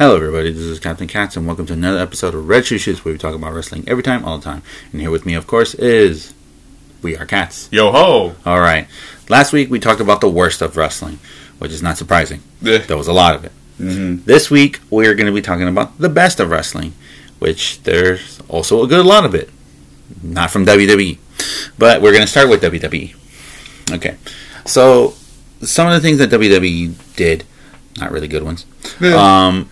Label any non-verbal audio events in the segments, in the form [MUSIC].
Hello, everybody. This is Captain Katz, and welcome to another episode of Red Shoe Shoots, where we talk about wrestling every time, all the time. And here with me, of course, is We Are Cats. Yo ho! All right. Last week we talked about the worst of wrestling, which is not surprising. Yeah. There was a lot of it. Mm-hmm. This week we're going to be talking about the best of wrestling, which there's also a good lot of it. Not from WWE, but we're going to start with WWE. Okay. So some of the things that WWE did, not really good ones. Um,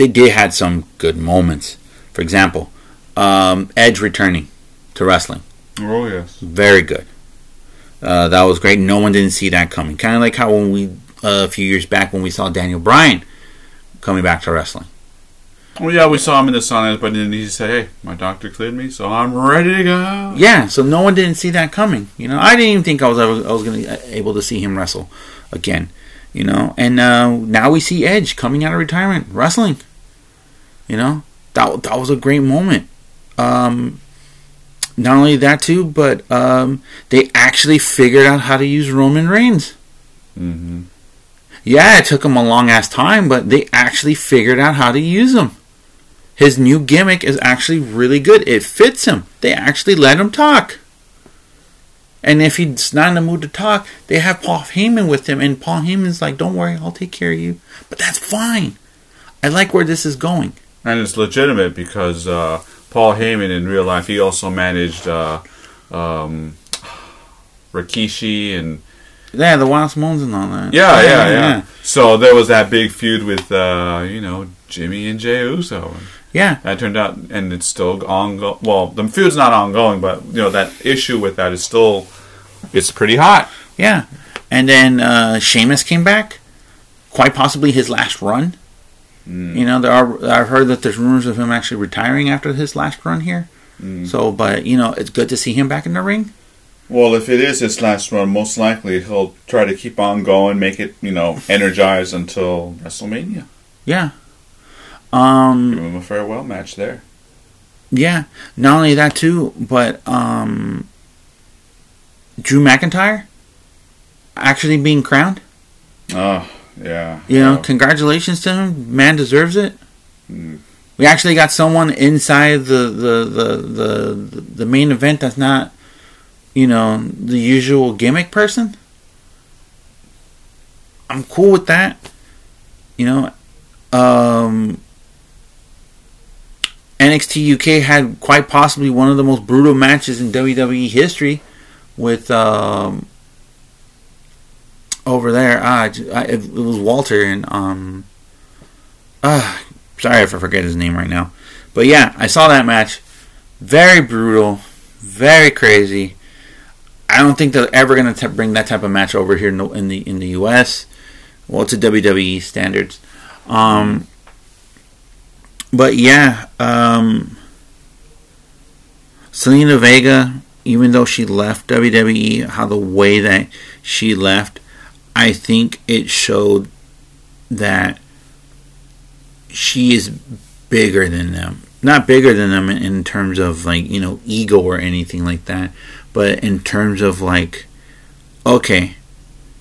they did had some good moments. For example, um, Edge returning to wrestling, Oh yes. very good. Uh, that was great. No one didn't see that coming. Kind of like how when we uh, a few years back when we saw Daniel Bryan coming back to wrestling. Well, yeah, we saw him in the sun, but then he said, "Hey, my doctor cleared me, so I'm ready to go." Yeah, so no one didn't see that coming. You know, I didn't even think I was ever, I was going to be able to see him wrestle again. You know, and uh, now we see Edge coming out of retirement wrestling. You know, that that was a great moment. Um, not only that too, but um, they actually figured out how to use Roman Reigns. Mm-hmm. Yeah, it took him a long ass time, but they actually figured out how to use him. His new gimmick is actually really good. It fits him. They actually let him talk. And if he's not in the mood to talk, they have Paul Heyman with him, and Paul Heyman's like, "Don't worry, I'll take care of you." But that's fine. I like where this is going. And it's legitimate because uh, Paul Heyman in real life, he also managed uh, um, Rikishi and Yeah, the Wild Samoans and all that. yeah, yeah, yeah, So there was that big feud with uh, you know Jimmy and Jey Uso. Yeah, That turned out, and it's still ongoing. Well, the feud's not ongoing, but you know that issue with that is still it's pretty hot. yeah. And then uh, Sheamus came back, quite possibly his last run. You know, there are I've heard that there's rumors of him actually retiring after his last run here. So, but you know, it's good to see him back in the ring. Well, if it is his last run, most likely he'll try to keep on going, make it, you know, energized until WrestleMania. Yeah. Um. Give him a farewell match there. Yeah. Not only that too, but um. Drew McIntyre actually being crowned. Oh, yeah. You know, Oh, congratulations to him. Man deserves it. Mm. We actually got someone inside the the, the the the main event that's not, you know, the usual gimmick person. I'm cool with that. You know, um, NXT UK had quite possibly one of the most brutal matches in WWE history with um, over there. Ah, I- it, it was Walter and um, ah, sorry if I forget his name right now, but yeah, I saw that match. Very brutal, very crazy. I don't think they're ever gonna t- bring that type of match over here in the in the, in the U.S. Well, to WWE standards. Um, but yeah, um, Zelina Vega, even though she left WWE, how the way that she left, I think it showed that she is bigger than them. Not bigger than them in, terms of like, you know, ego or anything like that, but in terms of like, okay,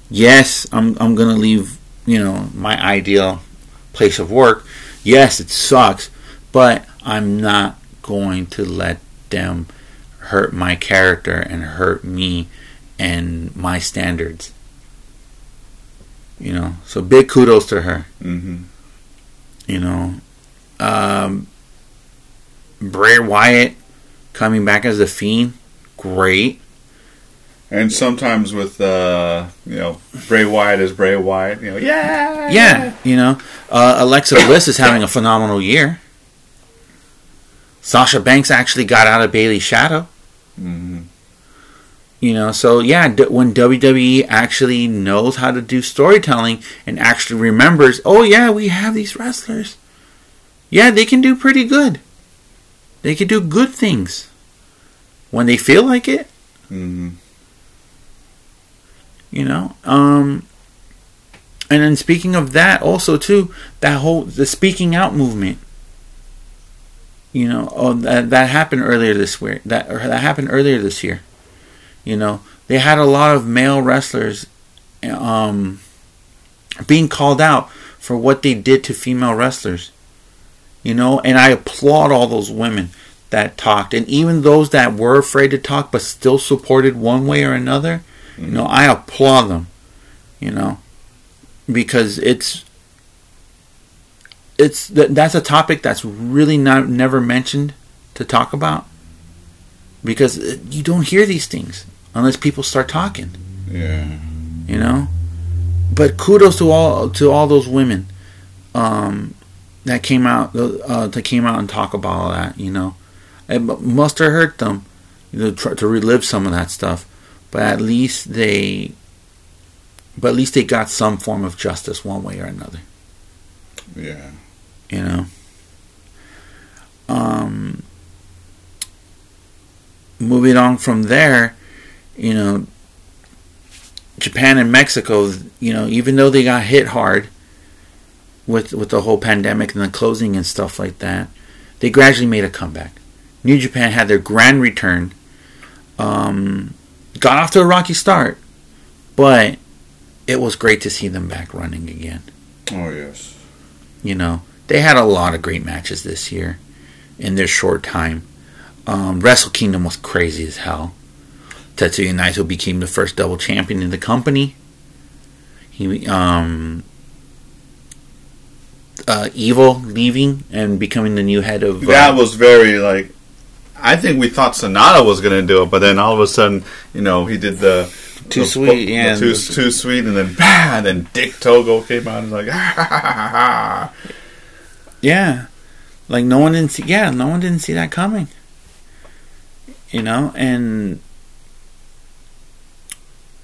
yes, I'm, I'm going to leave, you know, my ideal place of work. Yes, it sucks, but I'm not going to let them hurt my character and hurt me and my standards. You know, so big kudos to her. Mm-hmm. You know, um, Bray Wyatt coming back as the Fiend, great. And sometimes with, uh, you know, Bray Wyatt as Bray Wyatt, you know, yeah! Yeah, you know, uh, Alexa [COUGHS] Bliss is having a phenomenal year. Sasha Banks actually got out of Bayley's shadow. hmm You know, so yeah, d- when WWE actually knows how to do storytelling and actually remembers, oh yeah, we have these wrestlers. Yeah, they can do pretty good. They can do good things when they feel like it. hmm You know, um, and then speaking of that, also too, that whole the speaking out movement. You know, oh, that that happened earlier this year. That or that happened earlier this year. You know, they had a lot of male wrestlers, um, being called out for what they did to female wrestlers. You know, and I applaud all those women that talked, and even those that were afraid to talk but still supported one way or another. You know, I applaud them. You know, because it's it's that's a topic that's really not never mentioned to talk about because you don't hear these things unless people start talking. Yeah. You know, but kudos to all to all those women um, that came out uh, that came out and talk about all that. You know, it must have hurt them you know, to relive some of that stuff, but at least they, but at least they got some form of justice one way or another. Yeah. You know. Um. Moving on from there, you know, Japan and Mexico, you know, even though they got hit hard with with the whole pandemic and the closing and stuff like that, they gradually made a comeback. New Japan had their grand return. Um, got off to a rocky start, but it was great to see them back running again. Oh yes. You know, they had a lot of great matches this year in their short time. Um, Wrestle Kingdom was crazy as hell. Tetsuya Naito became the first double champion in the company. He um uh, Evil leaving and becoming the new head of uh, That was very like. I think we thought Sanada was going to do it, but then all of a sudden, you know, he did the Too the- Sweet, the yeah. too, too sweet, and then bah, and then Dick Togo came out and was like, ah, ha, ha, ha, ha. yeah, like no one didn't see. Yeah, no one didn't see that coming. You know, and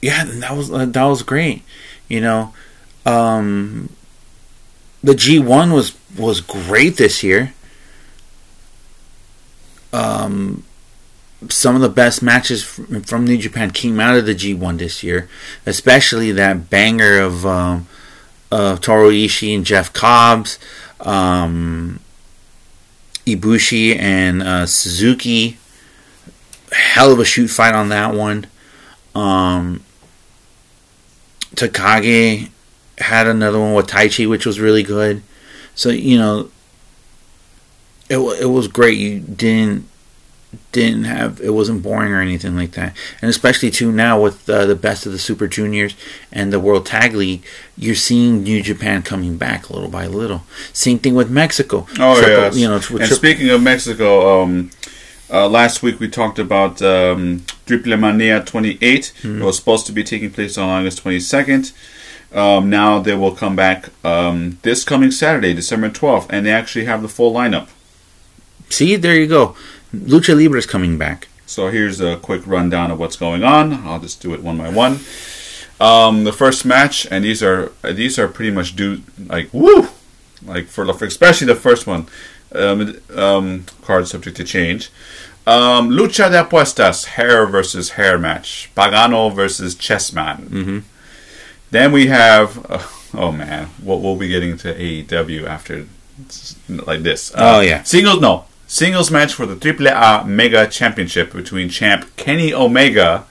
yeah, that was uh, that was great. You know, um, the G one was was great this year. Um, some of the best matches from, New Japan came out of the G one this year, especially that banger of um, of and Jeff Cobbs, um, Ibushi and uh, Suzuki. Hell of a shoot fight on that one. Um, Takagi had another one with Taichi, which was really good. So you know, it it was great. You didn't didn't have it wasn't boring or anything like that. And especially too now with uh, the best of the Super Juniors and the World Tag League, you're seeing New Japan coming back little by little. Same thing with Mexico. Oh Triple- yes. you know, and tri- speaking of Mexico, um, uh, last week we talked about um, Triple Mania 28. Hmm. It was supposed to be taking place on August 22nd. Um, now they will come back um, this coming Saturday, December 12th, and they actually have the full lineup. see, there you go. Lucha Libre is coming back. So here's a quick rundown of what's going on. I'll just do it one by one. Um, the first match, and these are these are pretty much due like woo, like for the especially the first one. Um, um, card subject to change. Um, Lucha de apuestas, hair versus hair match. Pagano versus Chessman. Mhm. Then we have, uh, oh man, what we'll be getting to AEW after like this. Uh, Oh, yeah. singles no singles match for the AAA Mega Championship between champ Kenny Omega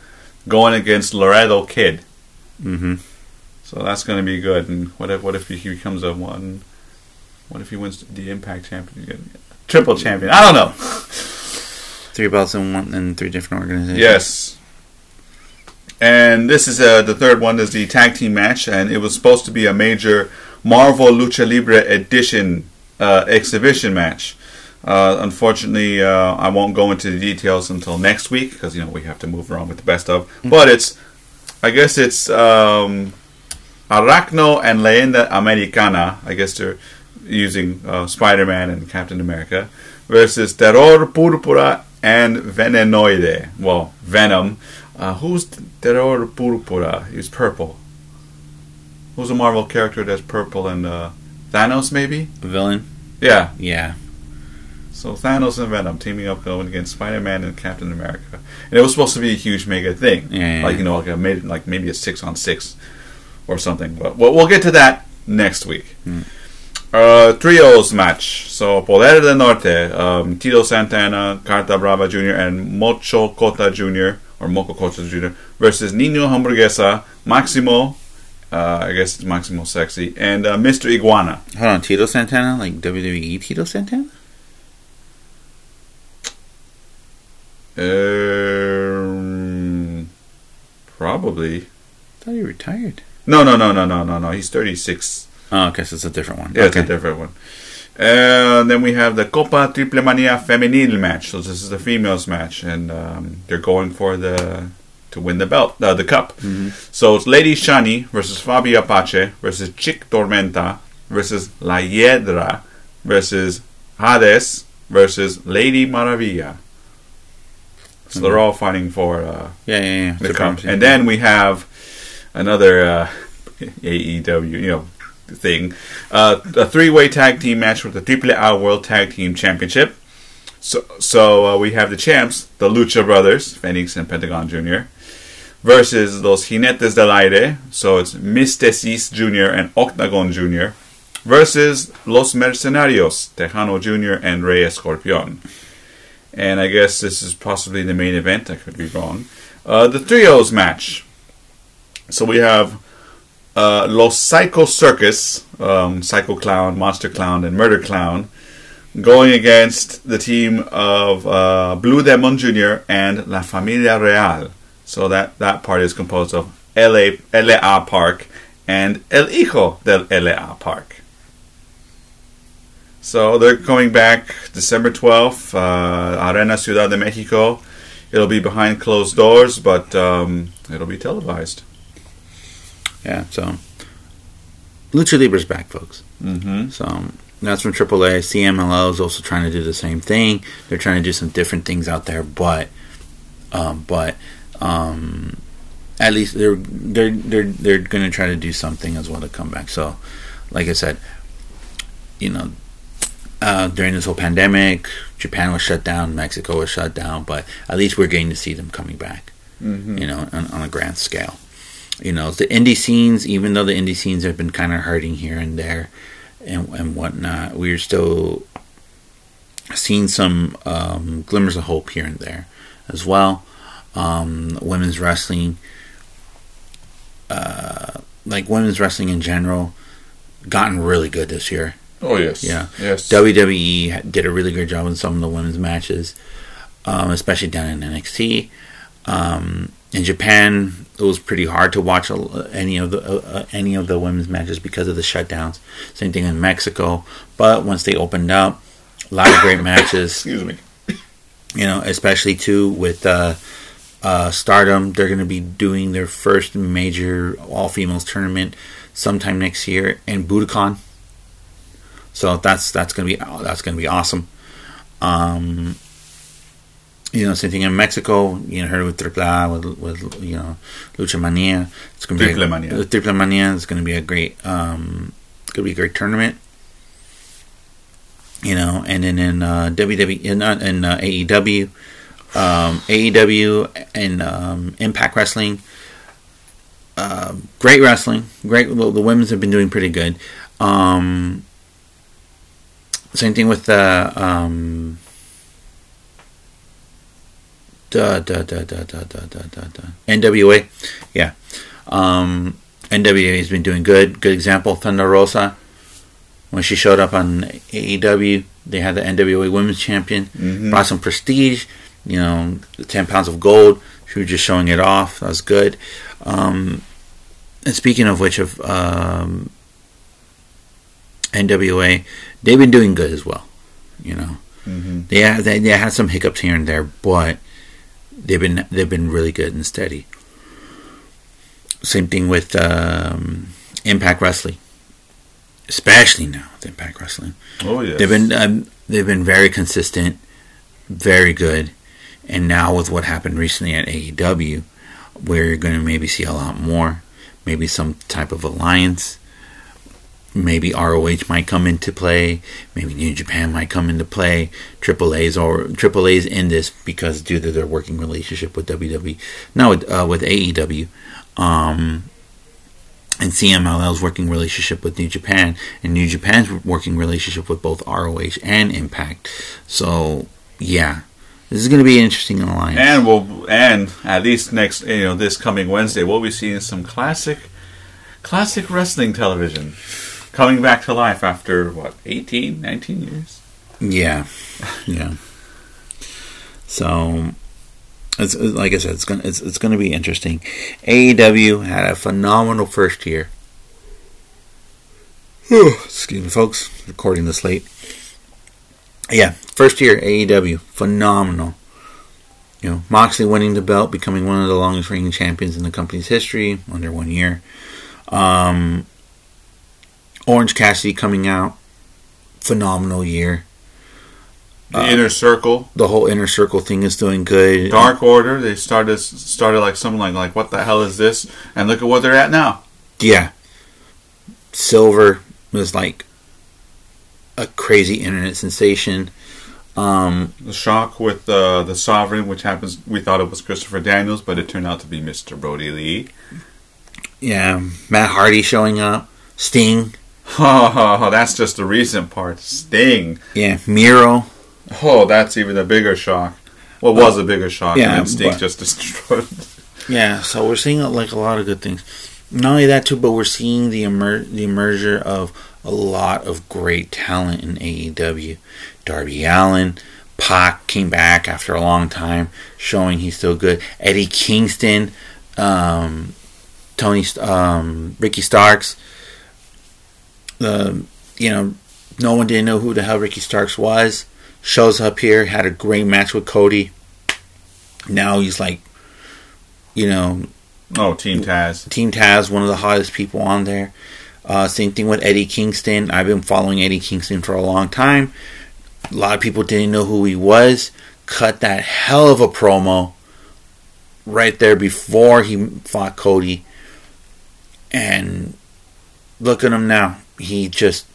going against Laredo Kid. hmm So that's going to be good. And what if what if he becomes a one? What if he wins the Impact Champion? Triple champion. I don't know. [LAUGHS] Three belts in one in three different organizations. Yes. And this is uh, the third one. Is the tag team match, and it was supposed to be a major Marvel Lucha Libre edition uh, exhibition match. Uh, unfortunately, uh, I won't go into the details until next week because you know we have to move around with the best of. But it's, I guess it's um, Arachno and Leyenda Americana. I guess they're using uh, Spider-Man and Captain America versus Terror Purpura and Venenoide. Well, Venom. Uh, who's Terror Purpura? He's purple. Who's a Marvel character that's purple and uh, Thanos? Maybe. The villain. Yeah. Yeah. So Thanos and Venom teaming up going against Spider-Man and Captain America, and it was supposed to be a huge mega thing, Yeah, yeah, like you know, like a made like maybe a six on six or something. But we'll, we'll get to that next week. Hmm. Uh, trios match. So Poder del Norte, um, Tito Santana, Carta Brava Jr. and Mocho Cota Jr. or Moco Cota Jr. versus Nino Hamburguesa, Maximo, Uh, I guess it's Maximo Sexy and uh, Mr. Iguana. Hold on, Tito Santana, like WWE Tito Santana. Um, probably. I thought he retired. No, no, no, no, no, no, no. He's 36. Oh, okay, so it's a different one. Yeah, it's a different one. And then we have the Copa Triple Mania Femenil match. So this is the females match, and um, they're going for the to win the belt, uh, the cup. So it's Lady Shani versus Fabi Apache versus Chik Tormenta versus La Hiedra versus Hades versus Lady Maravilla. So they're all fighting for uh, Yeah, yeah, yeah. the cup. And then we have another uh, [LAUGHS] AEW, you know, thing. Uh, a three-way tag team match for the Triple AAA World Tag Team Championship. So, so uh, we have the champs, the Lucha Brothers, Fenix and Pentagon Jr., versus Los Jinetes del Aire. So it's Myzteziz Jr. and Octagon Jr. versus Los Mercenarios, Texano Jr. and Rey Escorpion. And I guess this is possibly the main event. I could be wrong. Uh, the trios match. So we have uh, Los Psycho Circus, um, Psycho Clown, Monster Clown, and Murder Clown, going against the team of uh, Blue Demon Jr. and La Familia Real. So that, that part is composed of LA, LA Park and El Hijo del LA Park. So they're coming back December 12th, uh, Arena Ciudad de Mexico. It'll be behind closed doors, but um, it'll be televised. Yeah, so Lucha Libre's back, folks. Mm-hmm. So that's from AAA. CMLL is also trying to do the same thing. They're trying to do some different things out there, but um, but um, at least they're they're they're they're going to try to do something as well to come back. So, like I said, you know, uh, during this whole pandemic, Japan was shut down, Mexico was shut down, but at least we're getting to see them coming back. Mm-hmm. You know, on, on a grand scale. You know, the indie scenes, even though the indie scenes have been kind of hurting here and there, and and whatnot, we're still seeing some um, glimmers of hope here and there as well. Um, women's wrestling, uh, like women's wrestling in general, gotten really good this year. Oh yes, Yeah. yes. WWE did a really good job in some of the women's matches, um, especially down in NXT. In Japan, it was pretty hard to watch any of the uh, uh, any of the women's matches because of the shutdowns. Same thing in Mexico, but once they opened up, a lot of great matches. [COUGHS] Excuse me. You know, especially too with uh, uh, Stardom, they're going to be doing their first major all females tournament sometime next year in Budokan. So that's that's gonna be that's gonna be awesome. Um, you know, same thing in Mexico. You know, heard with AAA with with you know Lucha Mania. It's gonna be Triple a, Mania. with Triple Mania. It's gonna be a great um, it's gonna be a great tournament. You know, and then in uh, WWE in, uh, in uh, AEW, um, AEW and um, Impact Wrestling. Uh, great wrestling, great. Well, the women's have been doing pretty good. Um, same thing with the um, da, da, da, da, da, da, da, da. NWA. Yeah. Um, NWA has been doing good. Good example, Thunder Rosa. When she showed up on AEW, they had the NWA Women's Champion. Mhm. Brought some prestige. You know, the 10 pounds of gold. She was just showing it off. That was good. Um, and speaking of which, of um, NWA, they've been doing good as well. You know, Mm-hmm. they had, they, they had some hiccups here and there, but they've been they've been really good and steady. Same thing with um, Impact Wrestling, especially now with Impact Wrestling. Oh yes. They've been um, they've been very consistent, very good, and now with what happened recently at AEW, where you're going to maybe see a lot more, maybe some type of alliance. Maybe ROH might come into play. Maybe New Japan might come into play. Triple A's or Triple A's in this because due to their working relationship with WWE, now with, uh, with AEW, um, and CMLL's working relationship with New Japan, and New Japan's working relationship with both ROH and Impact. So, yeah, this is going to be an interesting alliance. And we'll and at least next you know this coming Wednesday we'll be seeing some classic Classic wrestling television. Coming back to life after, what, 18, 19 years? Yeah, yeah. So, it's like I said, it's gonna it's, it's gonna be interesting. AEW had a phenomenal first year. Excuse me, folks. Recording this late. Yeah, first year AEW, phenomenal. You know, Moxley winning the belt, becoming one of the longest reigning champions in the company's history under one year. Um, Orange Cassidy coming out, phenomenal year. The uh, inner circle, the whole inner circle thing is doing good. Dark Order, they started started like something like like what the hell is this? And look at what they're at now. Yeah, Silver was like a crazy internet sensation. Um, the shock with uh, the Sovereign, which happens, we thought it was Christopher Daniels, but it turned out to be Mr. Brodie Lee. Yeah, Matt Hardy showing up, Sting. Oh, [LAUGHS] that's just the recent part. Sting. Yeah, Miro. Oh, that's even a bigger shock. Well, was a bigger shock. Yeah, and Sting but, just [LAUGHS] destroyed. yeah, so we're seeing like a lot of good things. Not only that too, but we're seeing the emer- the emerger of a lot of great talent in AEW. Darby Allin, Pac came back after a long time, showing he's still good. Eddie Kingston, um, Tony, um, Ricky Starks. The you know, no one didn't know who the hell Ricky Starks was. Shows up here, had a great match with Cody. Now he's like, you know, oh Team Taz, Team Taz, one of the hottest people on there. Uh, same thing with Eddie Kingston. I've been following Eddie Kingston for a long time. A lot of people didn't know who he was. Cut that hell of a promo right there before he fought Cody. And look at him now. He just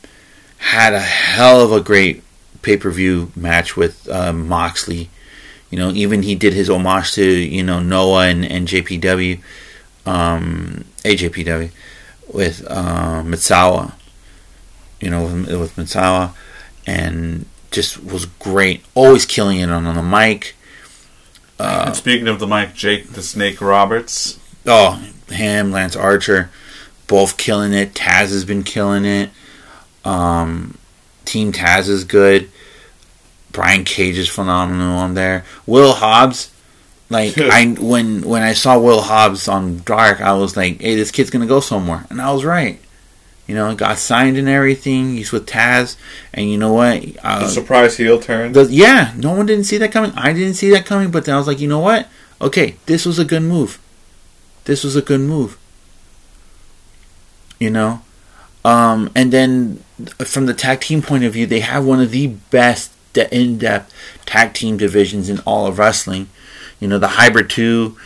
had a hell of a great pay per view match with uh, Moxley. You know, even he did his homage to you know Noah and, and JPW, um, AJPW with uh, Misawa, you know, with, with Misawa, and just was great. Always killing it on, on the mic. Uh, speaking of the mic, Jake the Snake Roberts. Oh, him, Lance Archer, both killing it. Taz has been killing it. Um, Team Taz is good. Brian Cage is phenomenal on there. Will Hobbs, like [LAUGHS] I when when I saw Will Hobbs on Dark, I was like, "Hey, this kid's gonna go somewhere," and I was right. You know, got signed and everything. He's with Taz, and you know what? Uh, the surprise heel turn. The, yeah, no one didn't see that coming. I didn't see that coming, but then I was like, you know what? Okay, this was a good move. This was a good move. You know, um, and then from the tag team point of view, they have one of the best in-depth tag team divisions in all of wrestling you know, the Hybrid 2,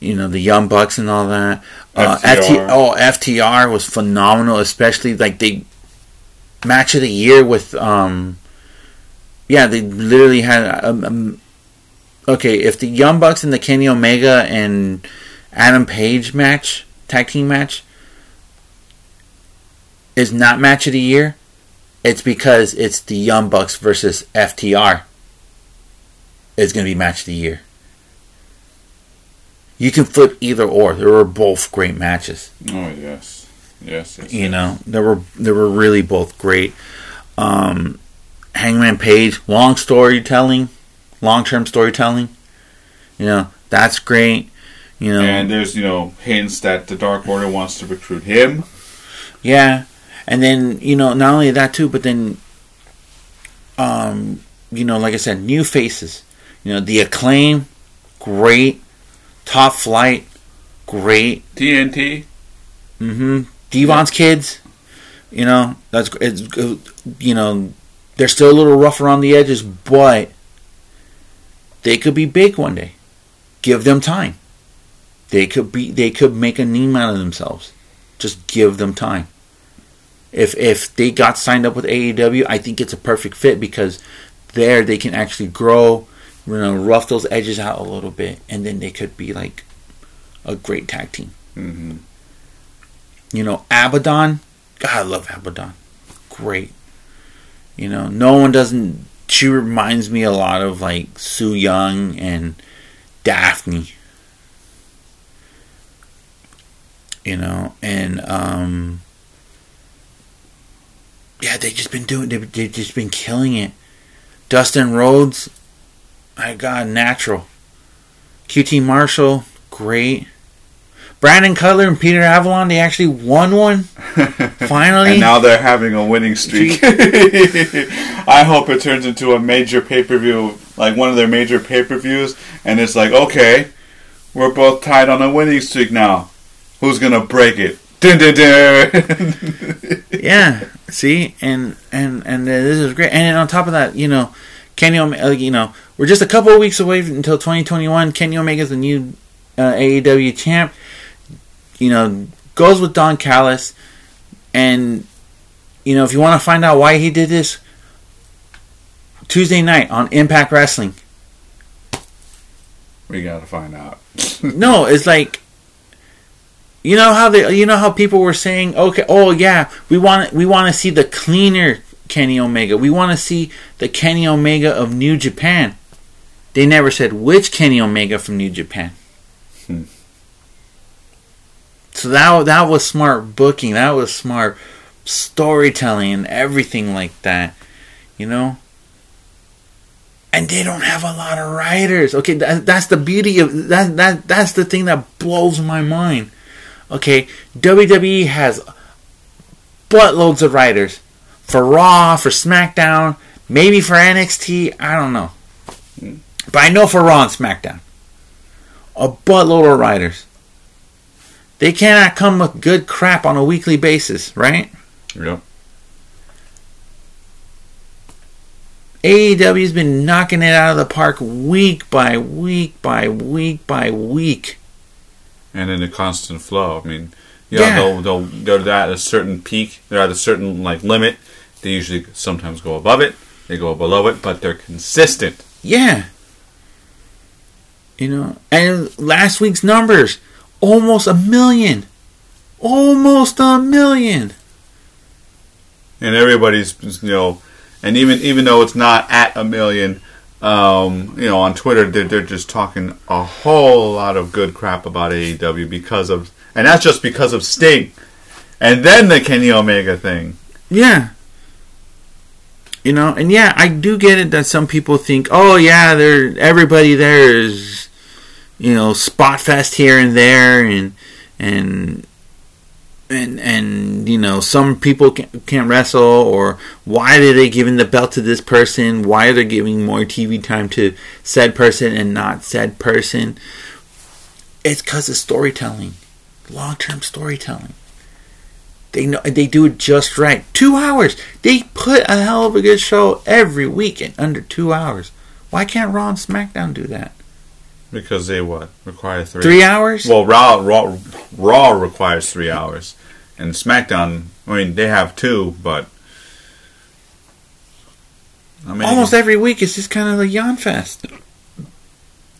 you know, the Young Bucks and all that. Uh, FTR. oh, FTR was phenomenal, especially like they match of the year with um yeah, they literally had um, um, okay, if the Young Bucks and the Kenny Omega and Adam Page match, tag team match is not match of the year, it's because it's the Young Bucks versus FTR. It's going to be match of the year. You can flip either or. They were both great matches. Oh yes, yes. yes you yes. know, there were they were really both great. Um, Hangman Page, long storytelling, long term storytelling. You know, that's great. You know, and there's you know hints that the Dark Order wants to recruit him. Yeah, and then you know not only that too, but then, um, you know, like I said, new faces. You know, the acclaim, great. Top Flight, great. TNT. Mm-hmm. Devon's yeah. kids. You know that's it's you know they're still a little rough around the edges, but they could be big one day. Give them time. They could be they could make a name out of themselves. Just give them time. If if they got signed up with AEW, I think it's a perfect fit because there they can actually grow you know, rough those edges out a little bit, and then they could be like a great tag team. Mm-hmm. You know, Abadon. God, I love Abadon. Great. You know, no one doesn't. She reminds me a lot of like Su Yung and Daffney. You know, and um, yeah, they just been doing. They they just been killing it. Dustin Rhodes, my God, natural. QT Marshall, great. Brandon Cutler and Peter Avalon, they actually won one. [LAUGHS] Finally. and now they're having a winning streak. [LAUGHS] I hope it turns into a major pay per view, like one of their major pay per views, and it's like, okay, we're both tied on a winning streak now. Who's gonna break it? Dun, dun, dun. [LAUGHS] yeah. See, and and and this is great. And on top of that, you know, Kenny Omega, you know, we're just a couple of weeks away until 2021. Kenny Omega's the new uh, AEW champ. You know, goes with Don Callis, and you know, if you want to find out why he did this, Tuesday night on Impact Wrestling. We gotta find out. no, it's like you know how they you know how people were saying, okay, oh yeah, we want we want to see the cleaner Kenny Omega. We want to see the Kenny Omega of New Japan. They never said which Kenny Omega from New Japan. Hmm. So that that was smart booking. That was smart storytelling and everything like that. You know. And they don't have a lot of writers. Okay, that, that's the beauty of that. That that's the thing that blows my mind. Okay, WWE has buttloads of writers for Raw, for SmackDown, maybe for NXT. I don't know, but I know for Raw and SmackDown, a buttload of writers. They cannot come with good crap on a weekly basis, right? Yep. AEW's been knocking it out of the park week by week by week by week. And in a constant flow. I mean, you know, Yeah. they'll, they'll they're at a certain peak. They're at a certain like limit. They usually sometimes go above it. They go below it, but they're consistent. Yeah. You know, and last week's numbers almost a million. Almost a million. and everybody's you know, and even even though it's not at a million, um, you know, on Twitter they're, they're just talking a whole lot of good crap about AEW because of, and that's just because of Sting, and then the Kenny Omega thing. Yeah. You know, and yeah, I do get it that some people think, oh yeah, there everybody there is, you know, spot fest here and there, and and and and you know, some people can't, can't wrestle, or why are they giving the belt to this person? Why are they giving more TV time to said person and not said person? It's because of storytelling, long term storytelling. They know they do it just right. Two hours. They put a hell of a good show every week in under two hours. Why can't Raw and SmackDown do that? Because they what require three. Three hours? Well, Raw, Raw, Raw requires three hours, and SmackDown. I mean, they have two, but I mean, Almost every week it's just kind of a yawn fest.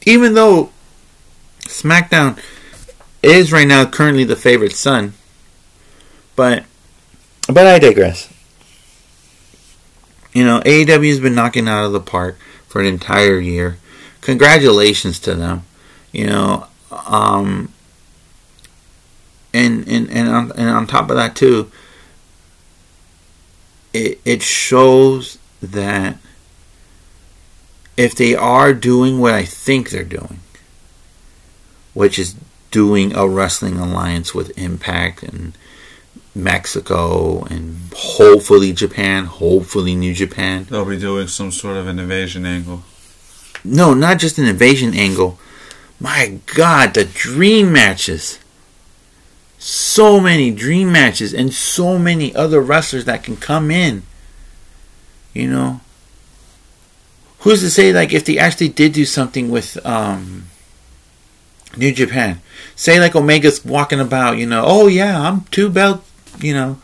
Even though SmackDown is right now currently the favorite son, but but I digress. You know, AEW's been knocking out of the park for an entire year. Congratulations to them. You know, um, and and and on, and on top of that too, it it shows that if they are doing what I think they're doing, which is doing a wrestling alliance with Impact and Mexico and hopefully Japan, hopefully New Japan. they'll be doing some sort of an invasion angle. No, not just an invasion angle. My God, the dream matches. So many dream matches and so many other wrestlers that can come in. You know, who's to say like if they actually did do something with um, New Japan? Say like Omega's walking about, you know, oh yeah, I'm two belt, you know,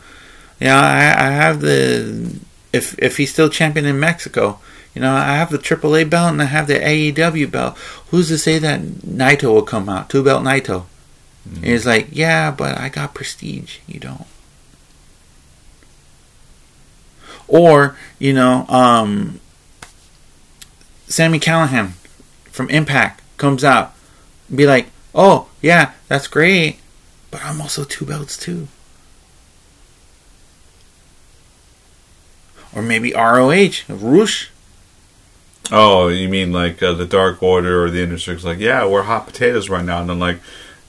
yeah, I, I have the if if he's still champion in Mexico, you know, I have the AAA belt and I have the AEW belt. Who's to say that Naito will come out, two belt Naito? And he's like, yeah, but I got prestige. You don't. Or you know, um, Sami Callihan from Impact comes out, and be like, "Oh yeah, that's great, but I'm also two belts too. Or maybe ROH, Rush. Oh, you mean like uh, the Dark Order or the Inner Circle's like, yeah, we're hot potatoes right now. And then like,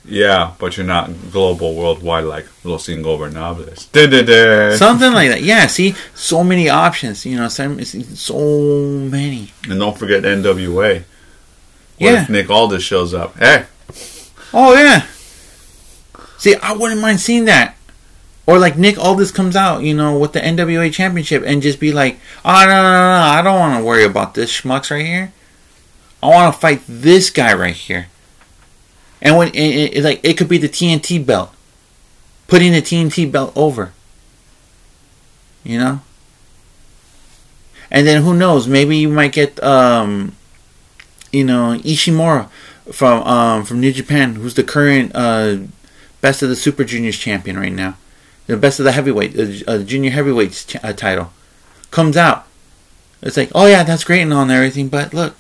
yeah, but you're not global, worldwide like Los Ingobernables. Something like that. Yeah, see, so many options. You know, so so many. And don't forget NWA. What Yeah. if Nick Aldis shows up? Hey, Oh yeah. See, I wouldn't mind seeing that. Or like Nick Aldis comes out, you know, with the NWA championship and just be like, "Oh no, no, no, no! I don't want to worry about this schmucks right here. I want to fight this guy right here." And when it, it, like it could be the TNT belt, putting the TNT belt over. You know. And then who knows? Maybe you might get, um, you know, Ishimura from um, from New Japan, who's the current uh, best of the Super Juniors champion right now, the best of the heavyweight, uh, uh, junior heavyweight ch- uh, title, comes out. It's like, oh yeah, that's great and all and everything, but look,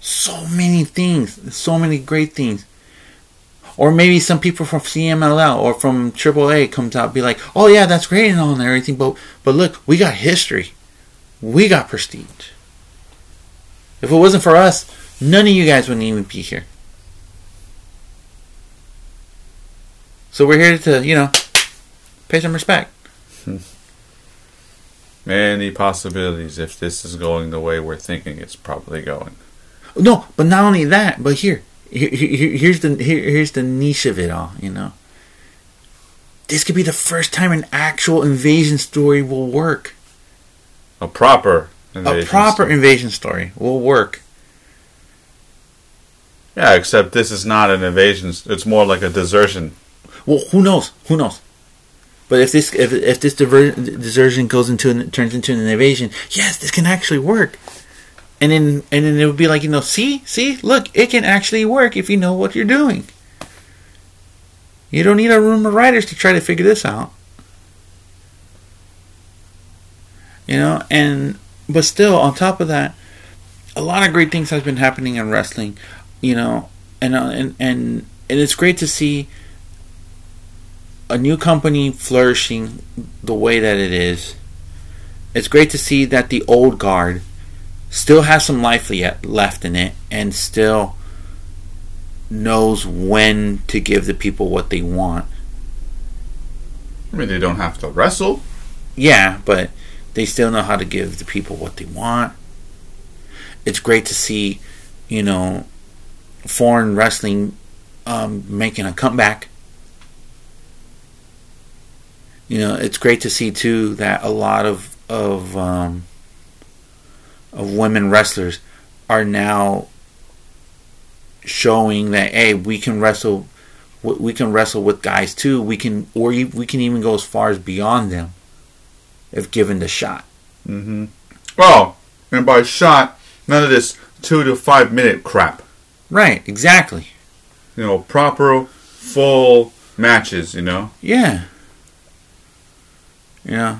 so many things, so many great things. Or maybe some people from CMLL or from AAA comes out be like, oh yeah, that's great and all and everything, but but look, we got history, we got prestige. If it wasn't for us, none of you guys wouldn't even be here. So we're here to, you know, pay some respect. Hmm. many possibilities if this is going the way we're thinking it's probably going. No, but not only that, but here, here, here here's the here, here's the niche of it all. You know, this could be the first time an actual invasion story will work. A proper A proper story. invasion story will work. Yeah, except this is not an invasion. It's more like a desertion. Well, who knows? Who knows? But if this if, if this diver- desertion goes into an, turns into an invasion, yes, this can actually work. And then and then it would be like you know, see, see, look, it can actually work if you know what you're doing. You don't need a room of writers to try to figure this out. You know, and but still, on top of that, a lot of great things has been happening in wrestling. You know, and uh, and and and it's great to see a new company flourishing the way that it is. It's great to see that the old guard still has some life yet left in it and still knows when to give the people what they want. I mean, they don't have to wrestle. Yeah, but they still know how to give the people what they want. It's great to see, you know, foreign wrestling um, making a comeback. You know, it's great to see too that a lot of of um, of women wrestlers are now showing that hey, we can wrestle, we can wrestle with guys too. We can, or we can even go as far as beyond them if given the shot. Mm-hmm. Well, and by shot, none of this two to five minute crap. Right, exactly. You know, proper, full matches. You know. Yeah. Know.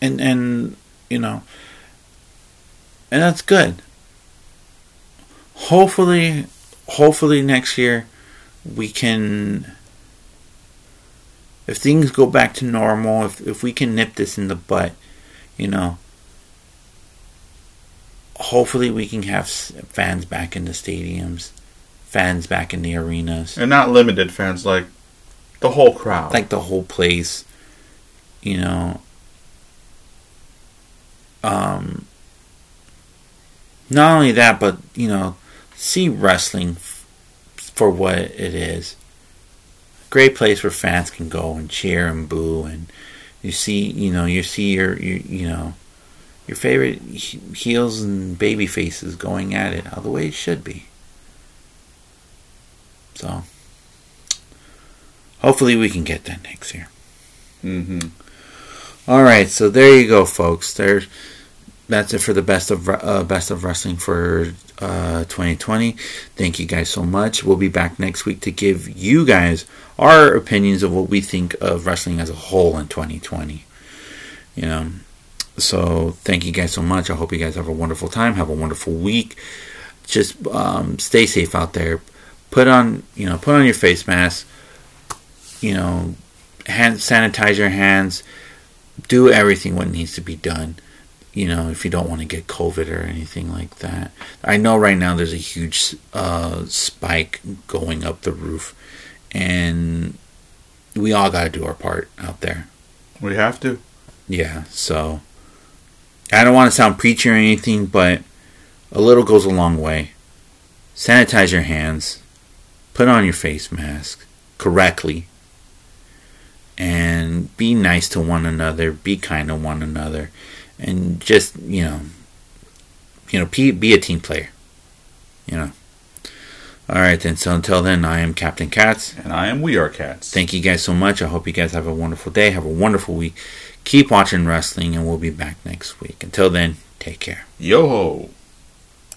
And and you know and that's good. Hopefully hopefully next year we can if things go back to normal, if if we can nip this in the butt, you know, hopefully we can have fans back in the stadiums, fans back in the arenas. And not limited fans, like the whole crowd. like the whole place you know. Um not only that but you know see wrestling f- for what it is. Great place where fans can go and cheer and boo and you see you know you see your, your you know your favorite heels and baby faces going at it how the way it should be. So hopefully we can get that next year mm-hmm. all right, so there you go, folks. There, that's it for the best of uh, best of wrestling for uh, 2020. Thank you guys so much. We'll be back next week to give you guys our opinions of what we think of wrestling as a whole in 2020. You know, so thank you guys so much. I hope you guys have a wonderful time. Have a wonderful week. just um, stay safe out there. Put on, you know, put on your face mask. You know, hand sanitize your hands. Do everything what needs to be done. You know, if you don't want to get COVID or anything like that. I know right now there's a huge uh, spike going up the roof, and we all got to do our part out there. We have to. Yeah, so I don't want to sound preachy or anything, but a little goes a long way. Sanitize your hands, put on your face mask correctly, and be nice to one another, be kind to one another, and just, you know, you know, be, be a team player. You know. All right, then. So until then, I am Captain Cats, And I am We Are Cats. Thank you guys so much. I hope you guys have a wonderful day. Have a wonderful week. Keep watching wrestling, and we'll be back next week. Until then, take care. Yo ho!